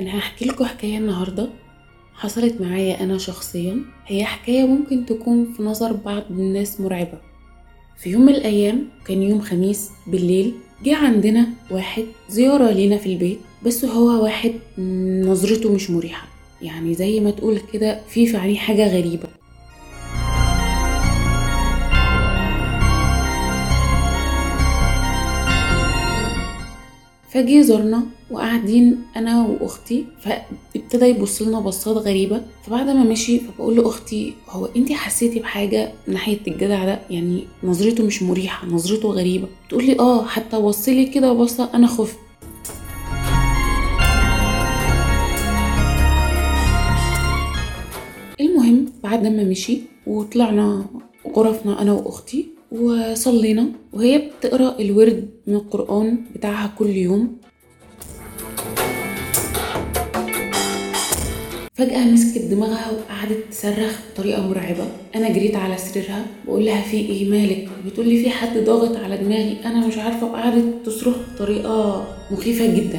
أنا هحكي لكم حكاية النهاردة حصلت معايا أنا شخصيا. هي حكاية ممكن تكون في نظر بعض الناس مرعبة. في يوم من الأيام كان يوم خميس بالليل جه عندنا واحد زيارة لينا في البيت بس هو واحد نظرته مش مريحة. يعني زي ما تقول كده في في عينيه حاجة غريبة. فجه زارنا وقاعدين أنا وأختي فابتدى يبص لنا بصات غريبة. فبعد ما مشي فبقول لأختي هو انت حسيتي بحاجة ناحية الجدع ده؟ يعني نظرته مش مريحة نظرته غريبة. تقول لي آه حتى بصلي كده بصة أنا خفت. المهم بعد ما مشي وطلعنا غرفنا أنا وأختي وصلينا وهي بتقرأ الورد من القرآن بتاعها كل يوم. فجأة مسكت دماغها وقعدت تصرخ بطريقة مرعبة. أنا جريت على سريرها بقول لها في إيه مالك؟ بتقول لي في حد ضاغط على دماغي. أنا مش عارفة وقعدت تصرخ بطريقة مخيفة جدا.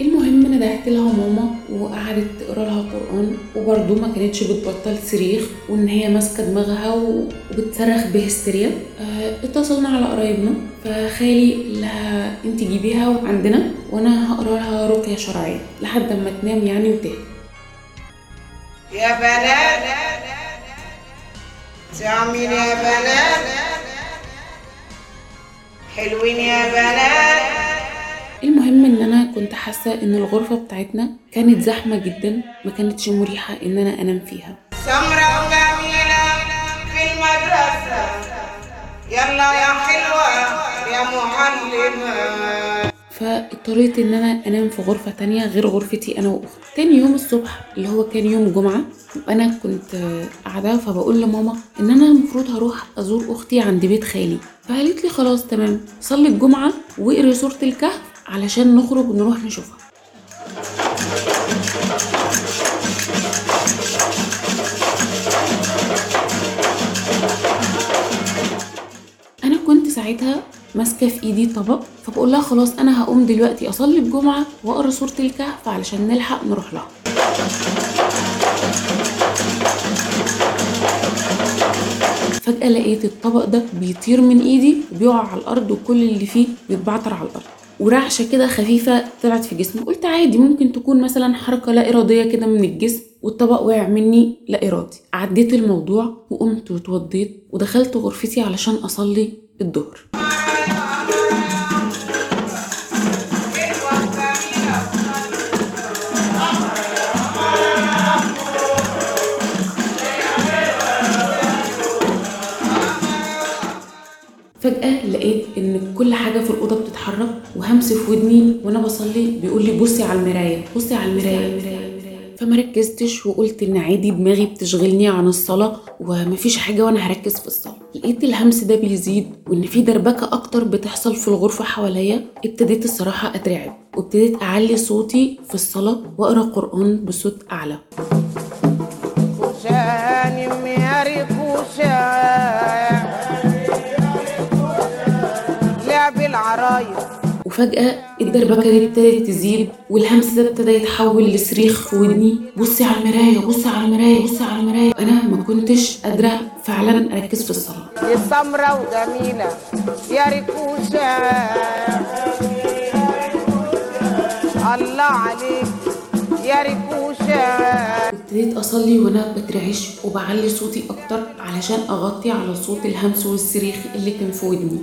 المهم أنا دهت لها ماما وقعدت تقرأ لها قرآن وبرضه ما كانتش بتبطل صريخ وإن هي ماسكة دماغها وبتصرخ بهستيريا. آه اتصلنا على قرايبنا فخالي لها أنت جيبيها عندنا وأنا هقرأ لها رقية شرعية لحد ما تنام يعني وتهدى. يا بنات تعمل يا بنات حلوين يا بنات المهم إن أنا كنت حاسة إن الغرفة بتاعتنا كانت زحمة جدا ما كانتش مريحة إن أنا أنام فيها. سمرة وجميلة في المدرسة. يلا يا معلمة فاضطريت إن أنا أنام في غرفة تانية غير غرفتي أنا وأختي. تاني يوم الصبح اللي هو كان يوم جمعة وأنا كنت قاعدة فبقول لماما إن أنا المفروض هروح أزور أختي عند بيت خالي. فقالت لي خلاص تمام صلي الجمعة واقري سوره الكهف علشان نخرج ونروح نشوفها. أنا كنت ساعتها ماسكة في إيدي طبق فبقول لها خلاص أنا هقوم دلوقتي أصلي الجمعه وأقرأ سورة الكهف علشان نلحق نروح لها. فجأة لقيت الطبق ده بيطير من إيدي وبيقع على الأرض وكل اللي فيه بيتبعتر على الأرض. ورعشة كده خفيفة طلعت في جسمي. قلت عادي ممكن تكون مثلا حركة لا إرادية كده من الجسم والطبق وقع مني لا إرادي. عديت الموضوع وقمت واتوضيت ودخلت غرفتي علشان أصلي الظهر. لقيت إن كل حاجة في الأوضة بتتحرك وهمس في ودني وأنا بصلي بيقول لي بصي على المراية بصي على المراية. فما ركزتش وقلت إن عادي دماغي بتشغلني عن الصلاة ومفيش حاجة وأنا هركز في الصلاة. لقيت الهمس ده بيزيد وإن في دربكة أكتر بتحصل في الغرفة حواليا ابتديت الصراحة أترعب وابتديت أعلي صوتي في الصلاة وأقرأ قرآن بصوت أعلى. وفجأة الدربكة دي ابتدت تزيد والهمس ده ابتدى يتحول لصريخ في ودني. بصي على المراية بصي على المراية بصي على المراية. أنا ما كنتش قادرة فعلا أركز في الصلاة. دي سمرة وجميلة يا ريكوشة الله عليك يا ريكوشة ابتديت أصلي وأنا بترعش وبعلي صوتي أكتر علشان أغطي على صوت الهمس والصريخ اللي كان في ودني.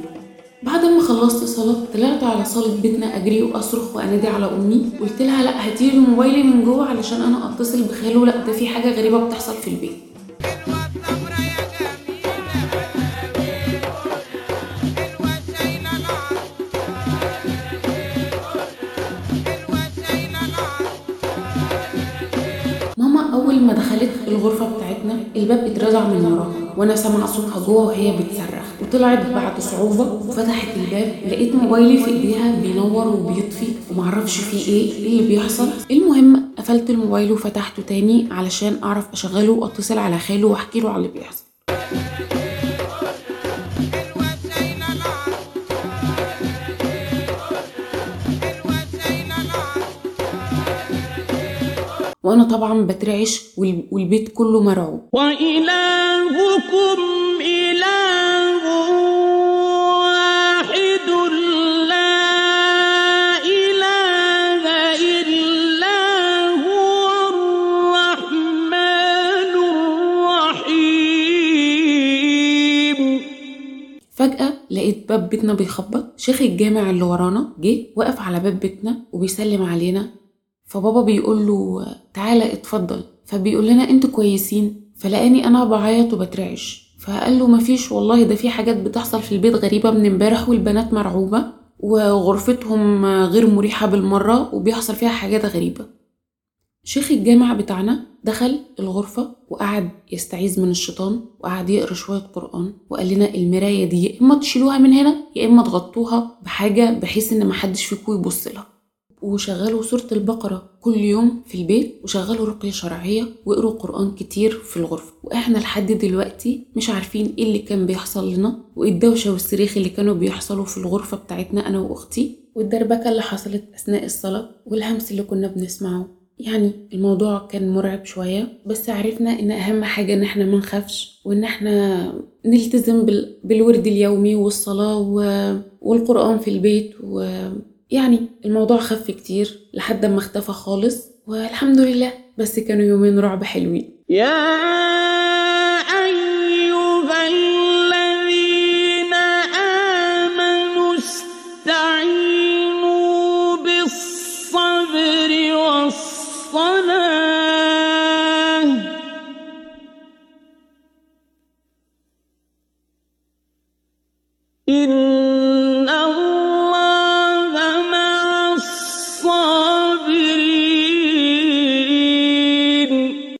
بعد ما خلصت صلاة طلعت على صالة بيتنا أجري وأصرخ وأنادي على أمي. قلت لها لأ هاتيلي موبايلي من جوه علشان أنا أتصل بخاله. لأ ده في حاجة غريبة بتحصل في البيت. ماما أول ما دخلت الغرفة بتاعتنا الباب اترزع من وراها وأنا سامعة صوتها جوه وهي بتصرخ وطلعت بعد صعوبة وفتحت الباب لقيت موبايلي في إيديها بينور وبيطفي ومعرفش فيه إيه إيه اللي بيحصل؟ المهم قفلت الموبايل وفتحته تاني علشان أعرف أشغله وأتصل على خاله وأحكي له على اللي بيحصل. وأنا طبعا بترعش وال- والبيت كله مرعوب. وإلهكم إله لقيت باب بيتنا بيخبط. شيخ الجامع اللي ورانا جه وقف على باب بيتنا وبيسلم علينا. فبابا بيقول له تعالى اتفضل. فبيقول لنا أنتوا كويسين. فلقاني أنا بعيط وبترعش. فقال له مفيش والله ده في حاجات بتحصل في البيت غريبة من امبارح والبنات مرعوبة وغرفتهم غير مريحة بالمرة وبيحصل فيها حاجات غريبة. شيخ الجامع بتاعنا دخل الغرفة وقعد يستعيذ من الشيطان وقعد يقرأ شوية قرآن وقال لنا المراية دي يا إما تشيلوها من هنا يا إما تغطوها بحاجة بحيث إن محدش فيكم يبص لها. وشغلوا سورة البقرة كل يوم في البيت وشغلوا رقية شرعية وقروا قرآن كتير في الغرفة. وإحنا لحد دلوقتي مش عارفين إيه اللي كان بيحصل لنا وإيه الدوشة والصريخ اللي كانوا بيحصلوا في الغرفة بتاعتنا أنا وأختي والدربكة اللي حصلت أثناء الصلاة والهمس اللي كنا بنسمعه. يعني الموضوع كان مرعب شوية بس عرفنا إن أهم حاجة إن إحنا منخافش وإن إحنا نلتزم بال... بالورد اليومي والصلاة. والقرآن في البيت ويعني الموضوع خف كتير لحد ما اختفى خالص والحمد لله بس كانوا يومين رعب حلوين يا إن